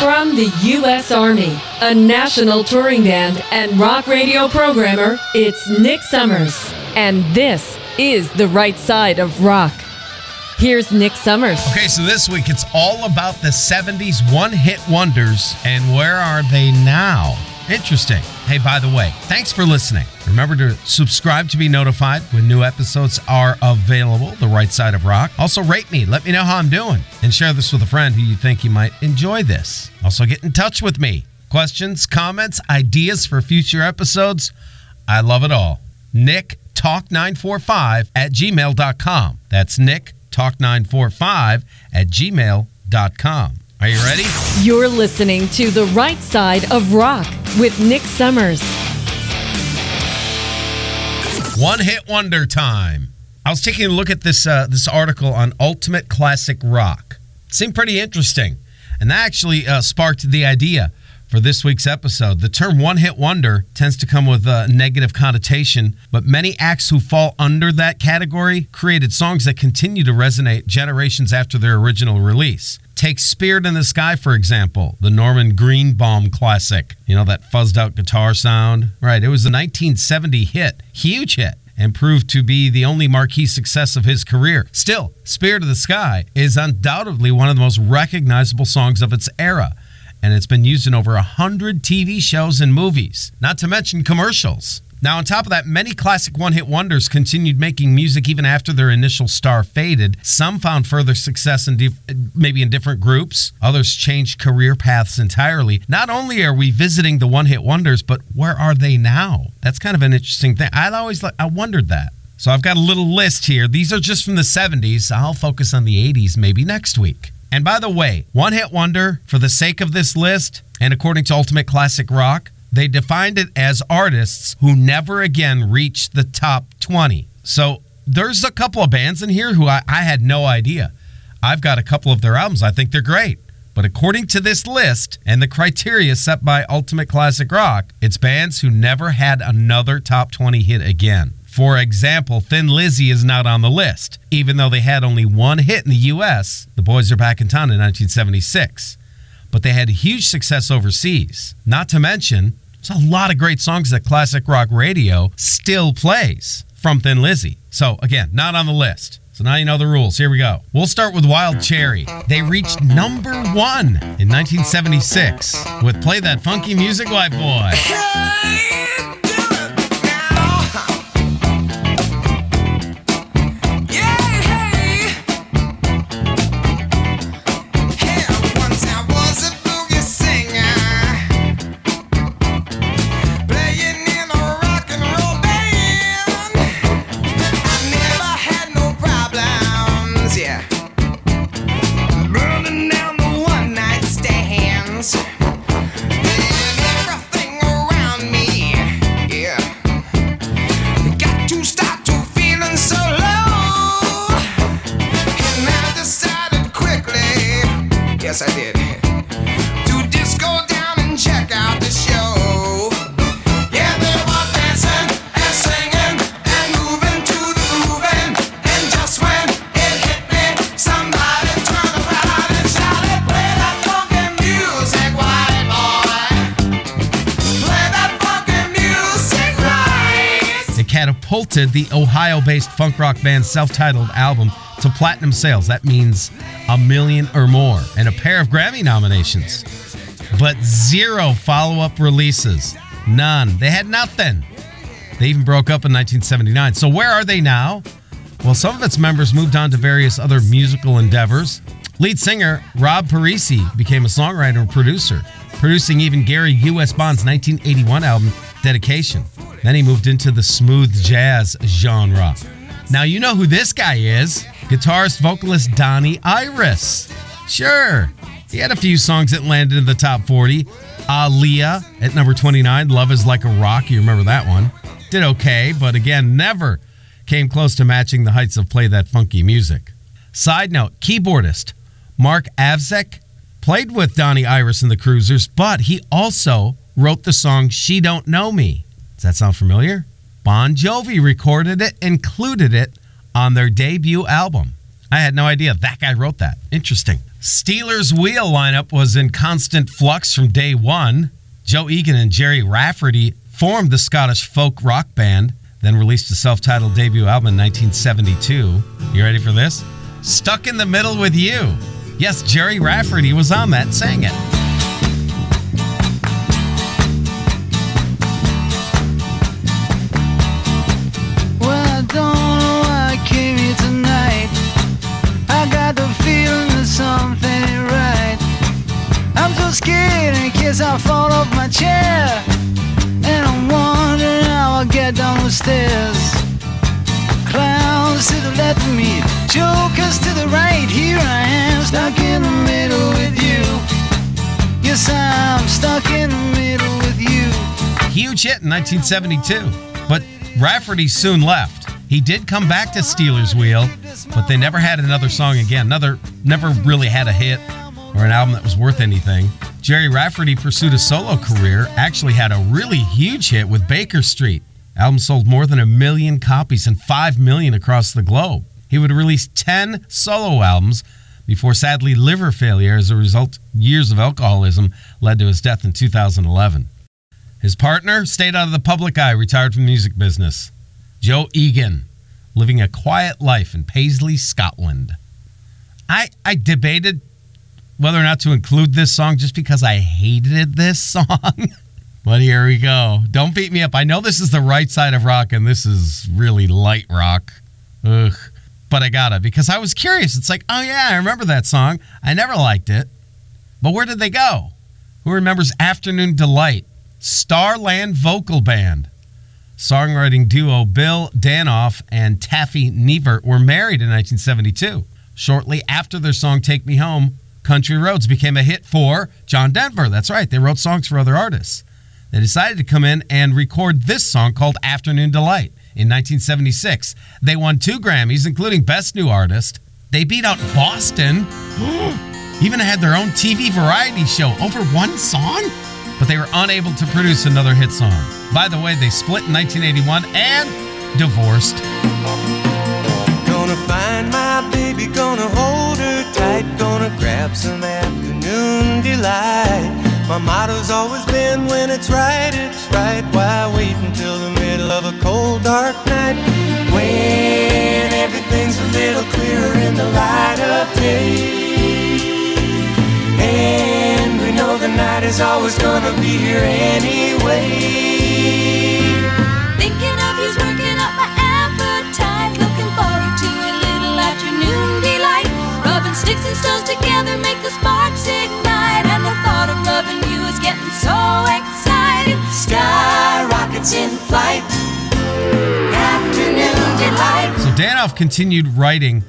From the U.S. Army, a national touring band and rock radio programmer, it's Nick Summers. And this is The Right Side of Rock. Here's Nick Summers. Okay, so this week it's all about the 70s one hit wonders and where are they now? Interesting. Hey, by the way, thanks for listening. Remember to subscribe to be notified when new episodes are available, The Right Side of Rock. Also, rate me, let me know how I'm doing, and share this with a friend who you think you might enjoy this. Also, get in touch with me. Questions, comments, ideas for future episodes. I love it all. Nick Talk945 at gmail.com. That's Nick Talk945 at gmail.com. Are you ready? You're listening to The Right Side of Rock with Nick Summers. One hit wonder time. I was taking a look at this uh, this article on Ultimate Classic Rock. It seemed pretty interesting, and that actually uh, sparked the idea for this week's episode. The term one hit wonder tends to come with a negative connotation, but many acts who fall under that category created songs that continue to resonate generations after their original release. Take Spirit in the Sky, for example, the Norman Greenbaum classic. You know, that fuzzed out guitar sound? Right, it was a 1970 hit, huge hit and proved to be the only marquee success of his career. Still, Spirit of the Sky is undoubtedly one of the most recognizable songs of its era and it's been used in over 100 TV shows and movies, not to mention commercials. Now, on top of that, many classic one hit wonders continued making music even after their initial star faded. Some found further success in maybe in different groups, others changed career paths entirely. Not only are we visiting the one hit wonders, but where are they now? That's kind of an interesting thing. I always I wondered that. So I've got a little list here. These are just from the 70s. I'll focus on the 80s maybe next week. And by the way, one hit wonder, for the sake of this list, and according to Ultimate Classic Rock, they defined it as artists who never again reached the top 20. So there's a couple of bands in here who I, I had no idea. I've got a couple of their albums. I think they're great. But according to this list and the criteria set by Ultimate Classic Rock, it's bands who never had another top 20 hit again. For example, Thin Lizzy is not on the list, even though they had only one hit in the US. The Boys Are Back in Town in 1976. But they had huge success overseas. Not to mention, there's a lot of great songs that classic rock radio still plays from Thin Lizzy. So, again, not on the list. So now you know the rules. Here we go. We'll start with Wild Cherry. They reached number one in 1976 with Play That Funky Music White Boy. Catapulted the Ohio based funk rock band's self titled album to platinum sales. That means a million or more, and a pair of Grammy nominations. But zero follow up releases. None. They had nothing. They even broke up in 1979. So where are they now? Well, some of its members moved on to various other musical endeavors. Lead singer Rob Parissi became a songwriter and producer, producing even Gary U.S. Bond's 1981 album, Dedication. Then he moved into the smooth jazz genre. Now, you know who this guy is guitarist vocalist Donnie Iris. Sure, he had a few songs that landed in the top 40. Aaliyah at number 29, Love is Like a Rock. You remember that one. Did okay, but again, never came close to matching the heights of Play That Funky Music. Side note keyboardist Mark Avsec played with Donnie Iris and the Cruisers, but he also wrote the song She Don't Know Me. Does that sound familiar? Bon Jovi recorded it, included it on their debut album. I had no idea that guy wrote that. Interesting. Stealers' Wheel lineup was in constant flux from day one. Joe Egan and Gerry Rafferty formed the Scottish folk rock band, then released a self titled debut album in 1972. You ready for this? Stuck in the Middle with You. Yes, Gerry Rafferty was on that sang it. Scared in case I fall off my chair. And I'm wondering how I'll get down the stairs. Clowns to the left of me, jokers to the right. Here I am, stuck in the middle with you. Yes, I'm stuck in the middle with you. Huge hit in 1972, but Rafferty soon left. He did come back to Stealers Wheel, but they never had another song again. Another never really had a hit or an album that was worth anything. Gerry Rafferty pursued a solo career, actually had a really huge hit with Baker Street. Album sold more than a million copies and 5 million across the globe. He would release 10 solo albums before sadly liver failure as a result years of alcoholism led to his death in 2011. His partner stayed out of the public eye, retired from the music business. Joe Egan, living a quiet life in Paisley, Scotland. I, I debated whether or not to include this song just because I hated this song. but here we go. Don't beat me up. I know this is the right side of rock and this is really light rock. Ugh. But I gotta because I was curious. It's like, oh yeah, I remember that song. I never liked it. But where did they go? Who remembers Afternoon Delight? Starland Vocal Band. Songwriting duo Bill Danoff and Taffy Nivert were married in 1972. Shortly after their song Take Me Home, Country Roads became a hit for John Denver. That's right, they wrote songs for other artists. They decided to come in and record this song called Afternoon Delight in 1976. They won two Grammys, including Best New Artist. They beat out Boston, even had their own TV variety show over one song, but they were unable to produce another hit song. By the way, they split in 1981 and divorced. Gonna find my baby, gonna hold her tight, gonna grab some afternoon delight. My motto's always been when it's right, it's right. Why wait until the middle of a cold, dark night? When everything's a little clearer in the light of day. We know the night is always gonna be here anyway. Thinking of you's working up my appetite. Looking forward to a little afternoon delight. Rubbing sticks and stones together make the sparks ignite. And the thought of loving you is getting so exciting. Sky rockets in flight. Afternoon delight. So Danoff continued writing,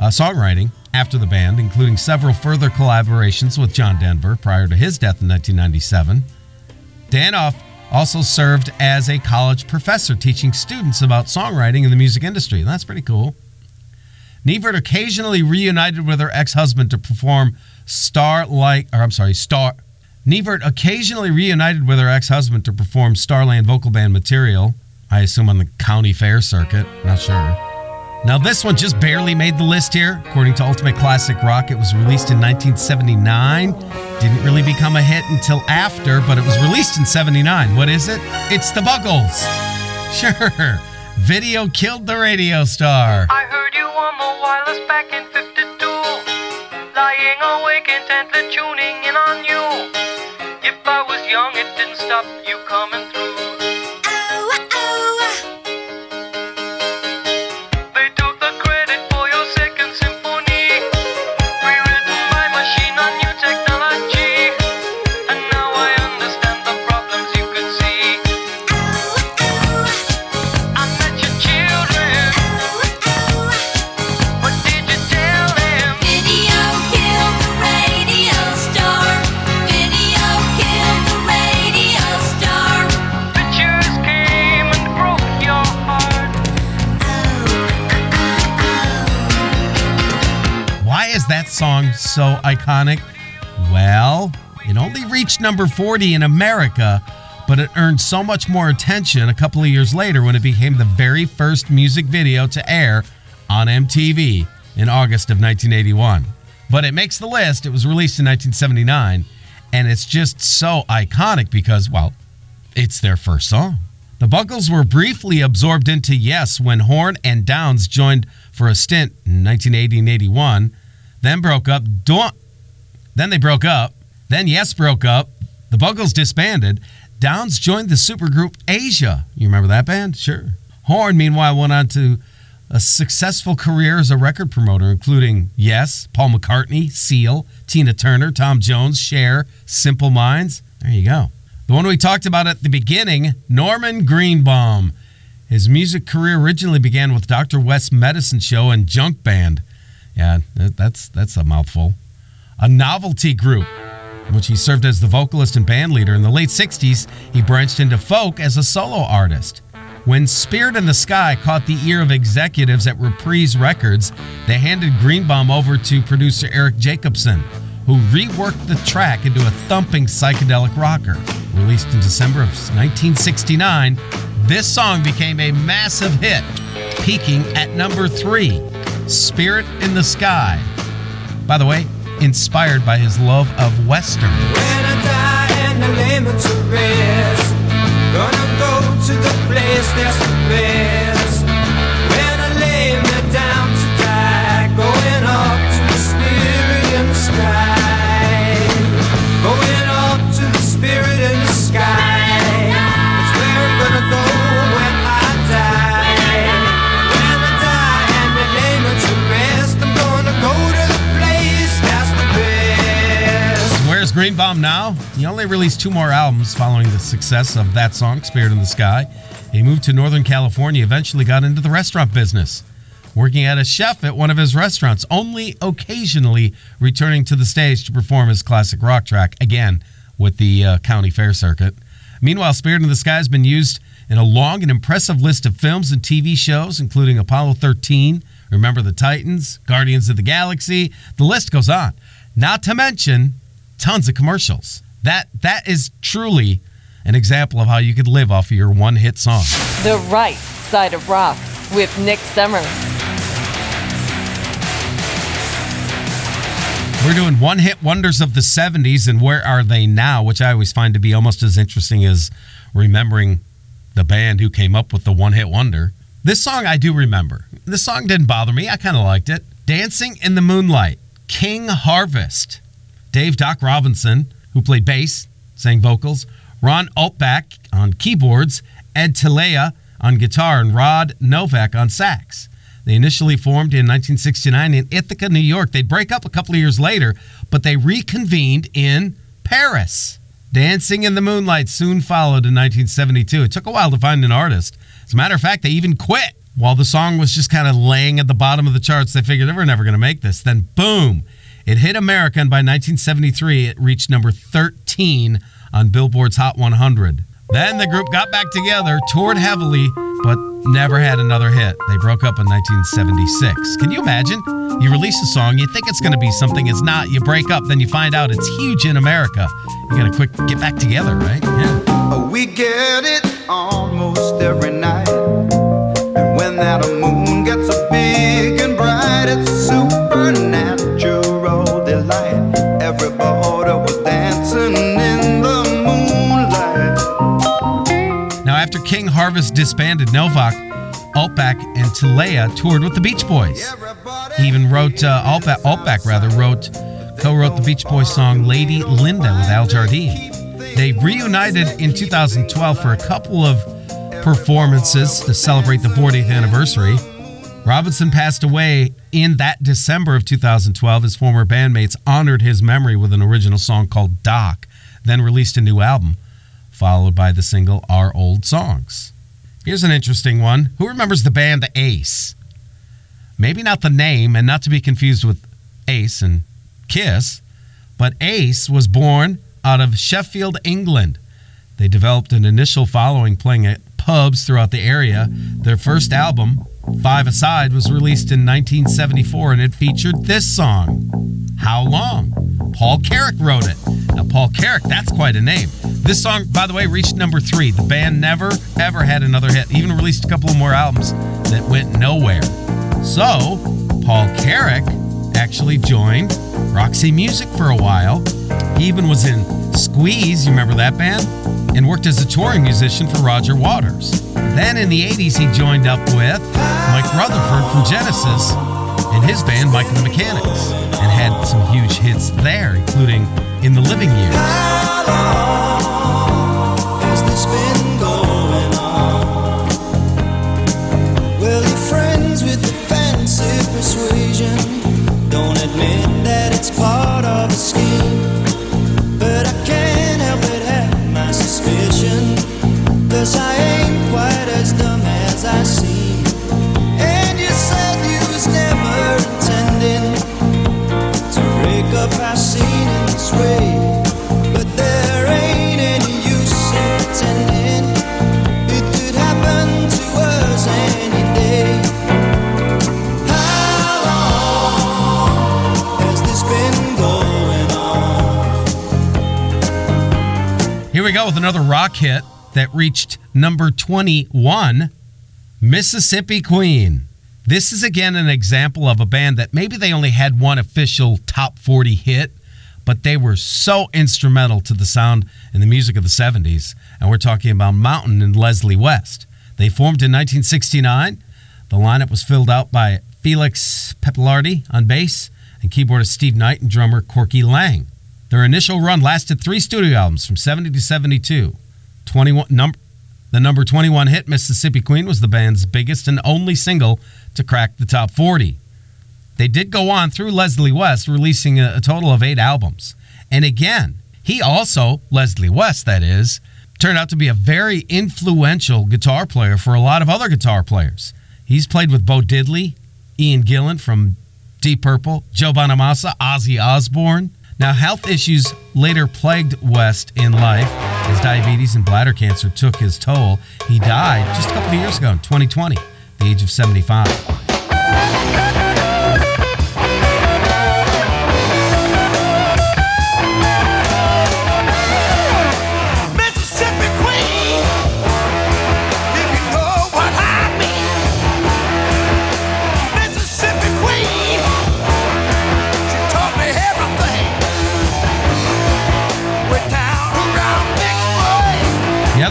uh, songwriting after the band, including several further collaborations with John Denver prior to his death in 1997. Danoff also served as a college professor teaching students about songwriting in the music industry. That's pretty cool. Nivert occasionally reunited with her ex-husband to perform Starlight, or I'm sorry, Star. Nivert occasionally reunited with her ex-husband to perform Starland vocal band material. I assume on the county fair circuit. Not sure. Now this one just barely made the list here. According to Ultimate Classic Rock, it was released in 1979. Didn't really become a hit until after, but it was released in 79. What is it? It's the Buggles. Sure. Video killed the radio star. I heard you on the wireless back in 52. Lying awake intently tuning in on you. If I was young, it didn't stop you coming song so iconic? Well, it only reached number 40 in America, but it earned so much more attention a couple of years later when it became the very first music video to air on MTV in August of 1981. But it makes the list. It was released in 1979, and it's just so iconic because, well, it's their first song. The Buggles were briefly absorbed into Yes when Horn and Downes joined for a stint in 1980 and 81, then broke up. Do- then they broke up. Then Yes broke up. The Buggles disbanded. Downes joined the supergroup Asia. You remember that band? Sure. Horn, meanwhile, went on to a successful career as a record promoter, including Yes, Paul McCartney, Seal, Tina Turner, Tom Jones, Cher, Simple Minds. There you go. The one we talked about at the beginning, Norman Greenbaum. His music career originally began with Dr. West's Medicine Show and Junk Band. Yeah, that's that's a mouthful. A novelty group, in which he served as the vocalist and band leader. In the late 60s, he branched into folk as a solo artist. When Spirit in the Sky caught the ear of executives at Reprise Records, they handed Greenbaum over to producer Erik Jacobsen, who reworked the track into a thumping psychedelic rocker. Released in December of 1969, this song became a massive hit, peaking at number three Spirit in the Sky. By the way, inspired by his love of Western. Go to the place that's the best. Where's Greenbaum now? He only released two more albums following the success of that song, Spirit in the Sky. He moved to Northern California, eventually got into the restaurant business, working as a chef at one of his restaurants, only occasionally returning to the stage to perform his classic rock track, again with the uh, county fair circuit. Meanwhile, Spirit in the Sky has been used in a long and impressive list of films and TV shows, including Apollo 13, Remember the Titans, Guardians of the Galaxy. The list goes on. Not to mention tons of commercials. That that is truly an example of how you could live off of your one-hit song. The right side of rock with Nick Summers. We're doing one-hit wonders of the 70s and where are they now, which I always find to be almost as interesting as remembering the band who came up with the one-hit wonder. This song I do remember. This song didn't bother me. I kind of liked it. Dancing in the Moonlight, King Harvest. Dave Doc Robinson, who played bass, sang vocals, Ron Altbach on keyboards, Ed Tuleja on guitar, and Rod Novak on sax. They initially formed in 1969 in Ithaca, New York. They'd break up a couple of years later, but they reconvened in Paris. Dancing in the Moonlight soon followed in 1972. It took a while to find an artist. As a matter of fact, they even quit while the song was just kind of laying at the bottom of the charts. They figured they were never going to make this. Then, boom, it hit America, and by 1973, it reached number 13 on Billboard's Hot 100. Then the group got back together, toured heavily, but never had another hit. They broke up in 1976. Can you imagine? You release a song, you think it's going to be something, it's not. You break up, then you find out it's huge in America. You got to quick get back together, right? Yeah. Oh, we get it almost every night. And when that moon gets big and bright, it's disbanded, Novak, Altbach and Tuleja toured with the Beach Boys. He even wrote uh, Altbach, Altbach rather wrote co-wrote the Beach Boys song "Lady Lynda" with Al Jardine. They reunited in 2012 for a couple of performances to celebrate the 40th anniversary. Robinson passed away in that December of 2012. His former bandmates honored his memory with an original song called "Doc," then released a new album, followed by the single "Our Old Songs." Here's an interesting one. Who remembers the band Ace? maybe not the name and not to be confused with Ace and Kiss, but Ace was born out of Sheffield, England. They developed an initial following playing at pubs throughout the area. Their first album, Five Aside, was released in 1974 and it featured this song, How Long? Paul Carrack wrote it. Now, Paul Carrack, that's quite a name. This song, by the way, reached number three. The band never, ever had another hit, even released a couple more albums that went nowhere. So, Paul Carrack actually joined Roxy Music for a while. He even was in Squeeze, you remember that band? And worked as a touring musician for Roger Waters. Then in the 80s, he joined up with Mike Rutherford from Genesis and his band, Mike and the Mechanics, and had some huge hits there, including In the Living Years. How Here we go with another rock hit that reached number 21 Mississippi Queen. This is again an example of a band that maybe they only had one official top 40 hit, but they were so instrumental to the sound and the music of the 70s. And we're talking about Mountain and Leslie West. They formed in 1969. The lineup was filled out by Felix Pappalardi on bass and keyboardist Steve Knight and drummer Corky Laing. Their initial run lasted three studio albums from 70 to 72. 21 number the number 21 hit Mississippi Queen was the band's biggest and only single to crack the top 40. They did go on through Leslie West releasing a, a total of 8 albums. And again, he also, Leslie West that is, turned out to be a very influential guitar player for a lot of other guitar players. He's played with Bo Diddley, Ian Gillan from Deep Purple, Joe Bonamassa, Ozzy Osbourne. Now, health issues later plagued West in life as diabetes and bladder cancer took his toll. He died just a couple of years ago in 2020, at the age of 75.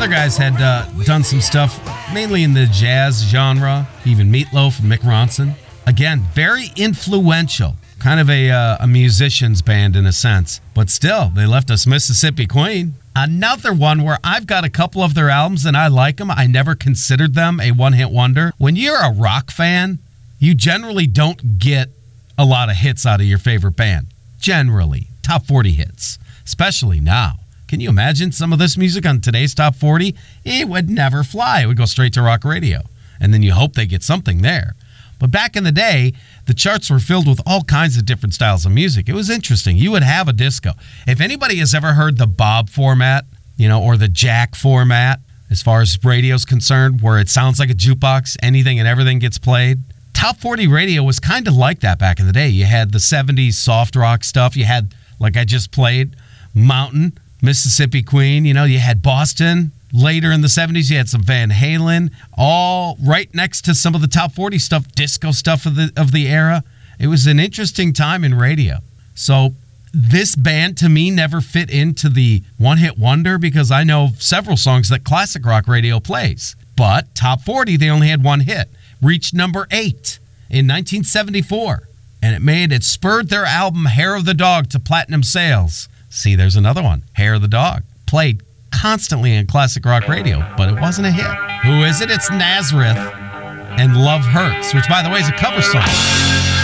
Guys had uh, done some stuff mainly in the jazz genre, even Meatloaf and Mick Ronson. Again, very influential, kind of a, uh, a musician's band in a sense, but still, they left us Mississippi Queen. Another one where I've got a couple of their albums and I like them. I never considered them a one hit wonder. When you're a rock fan, you generally don't get a lot of hits out of your favorite band. Generally, top 40 hits, especially now. Can you imagine some of this music on today's top 40? It would never fly. It would go straight to rock radio. And then you hope they get something there. But back in the day, the charts were filled with all kinds of different styles of music. It was interesting. You would have a disco. If anybody has ever heard the Bob format, you know, or the Jack format, as far as radio's concerned, where it sounds like a jukebox, anything and everything gets played. Top 40 radio was kind of like that back in the day. You had the 70s soft rock stuff. You had, like I just played, Mountain, Mississippi Queen. You know, you had Boston. Later in the 70s, you had some Van Halen, all right next to some of the top 40 stuff, disco stuff of the of the era. It was an interesting time in radio. So this band to me never fit into the one hit wonder because I know several songs that classic rock radio plays. But top 40, they only had one hit, reached number eight in 1974. And it made it spurred their album Hair of the Dog to platinum sales. See, there's another one, Hair of the Dog. Played constantly in classic rock radio, but it wasn't a hit. Who is it? It's Nazareth and Love Hurts, which, by the way, is a cover song.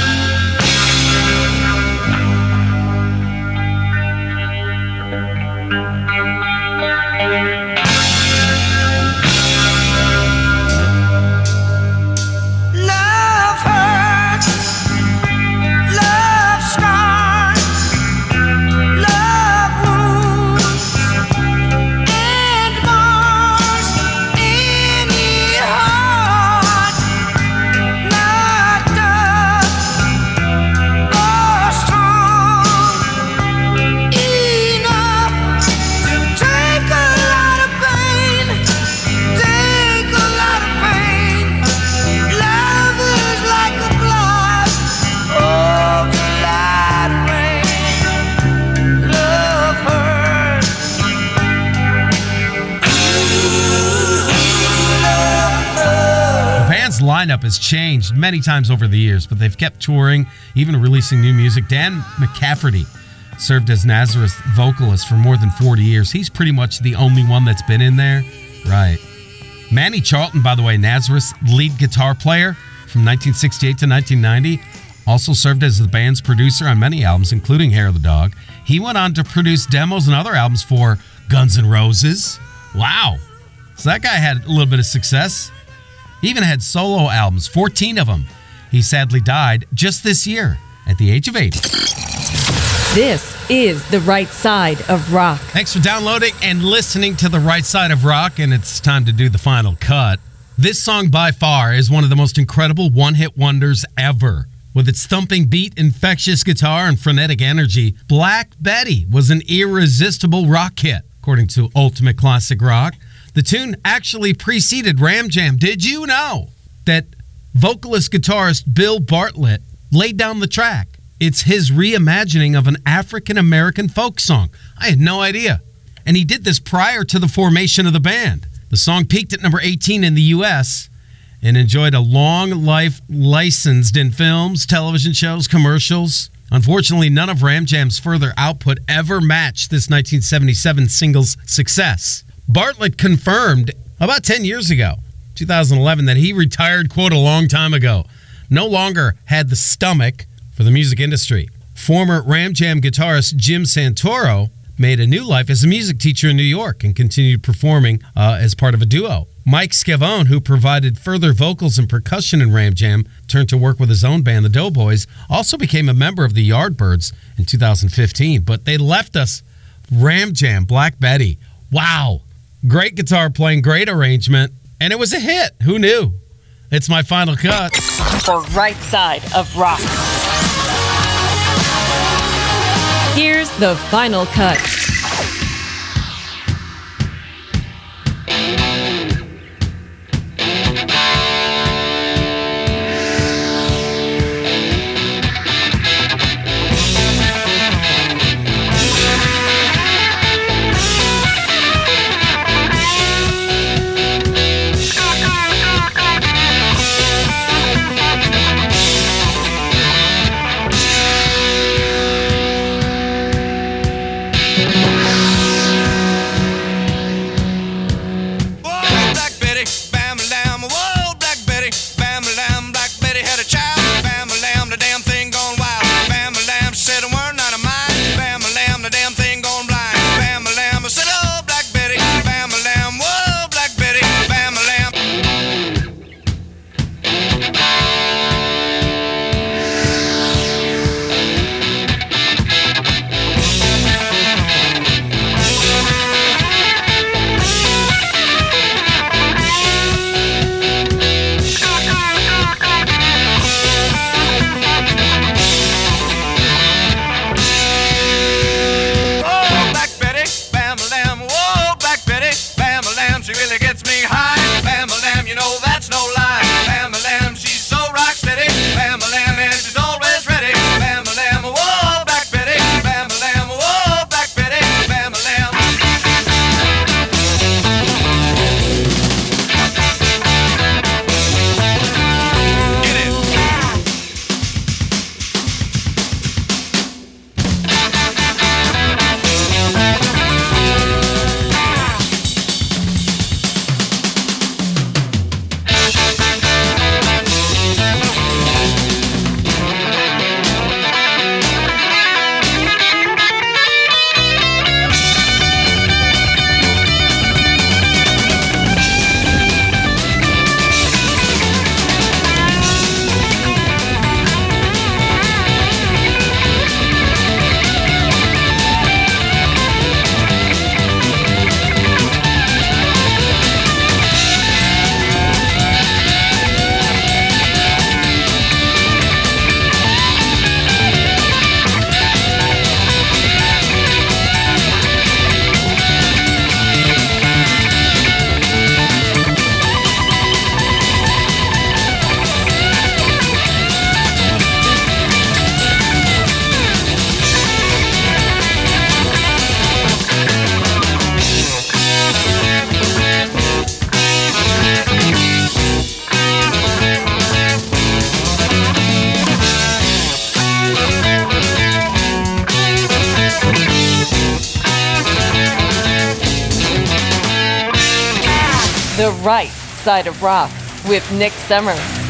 Lineup has changed many times over the years, but they've kept touring, even releasing new music. Dan McCafferty served as Nazareth vocalist for more than 40 years. He's pretty much the only one that's been in there. Right. Manny Charlton, by the way, Nazareth's lead guitar player from 1968 to 1990, also served as the band's producer on many albums, including Hair of the Dog. He went on to produce demos and other albums for Guns N' Roses. Wow. So that guy had a little bit of success. He even had solo albums, 14 of them. He sadly died just this year at the age of 80. This is the right side of rock. Thanks for downloading and listening to the right side of rock, and it's time to do the final cut. This song, by far, is one of the most incredible one hit wonders ever. With its thumping beat, infectious guitar, and frenetic energy, Black Betty was an irresistible rock hit, according to Ultimate Classic Rock. The tune actually preceded Ram Jam. Did you know that vocalist guitarist Bill Bartlett laid down the track? It's his reimagining of an African American folk song. I had no idea. And he did this prior to the formation of the band. The song peaked at number 18 in the US and enjoyed a long life licensed in films, television shows, commercials. Unfortunately, none of Ram Jam's further output ever matched this 1977 single's success. Bartlett confirmed about 10 years ago, 2011, that he retired, quote, a long time ago. No longer had the stomach for the music industry. Former Ram Jam guitarist Jim Santoro made a new life as a music teacher in New York and continued performing uh, as part of a duo. Mike Scavone, who provided further vocals and percussion in Ram Jam, turned to work with his own band, the Doughboys, also became a member of the Yardbirds in 2015. But they left us Ram Jam, Black Betty. Wow. Great guitar playing, great arrangement, and it was a hit. Who knew? It's my final cut. The right side of rock. Here's the final cut. Right Side of Rock with Nick Summers.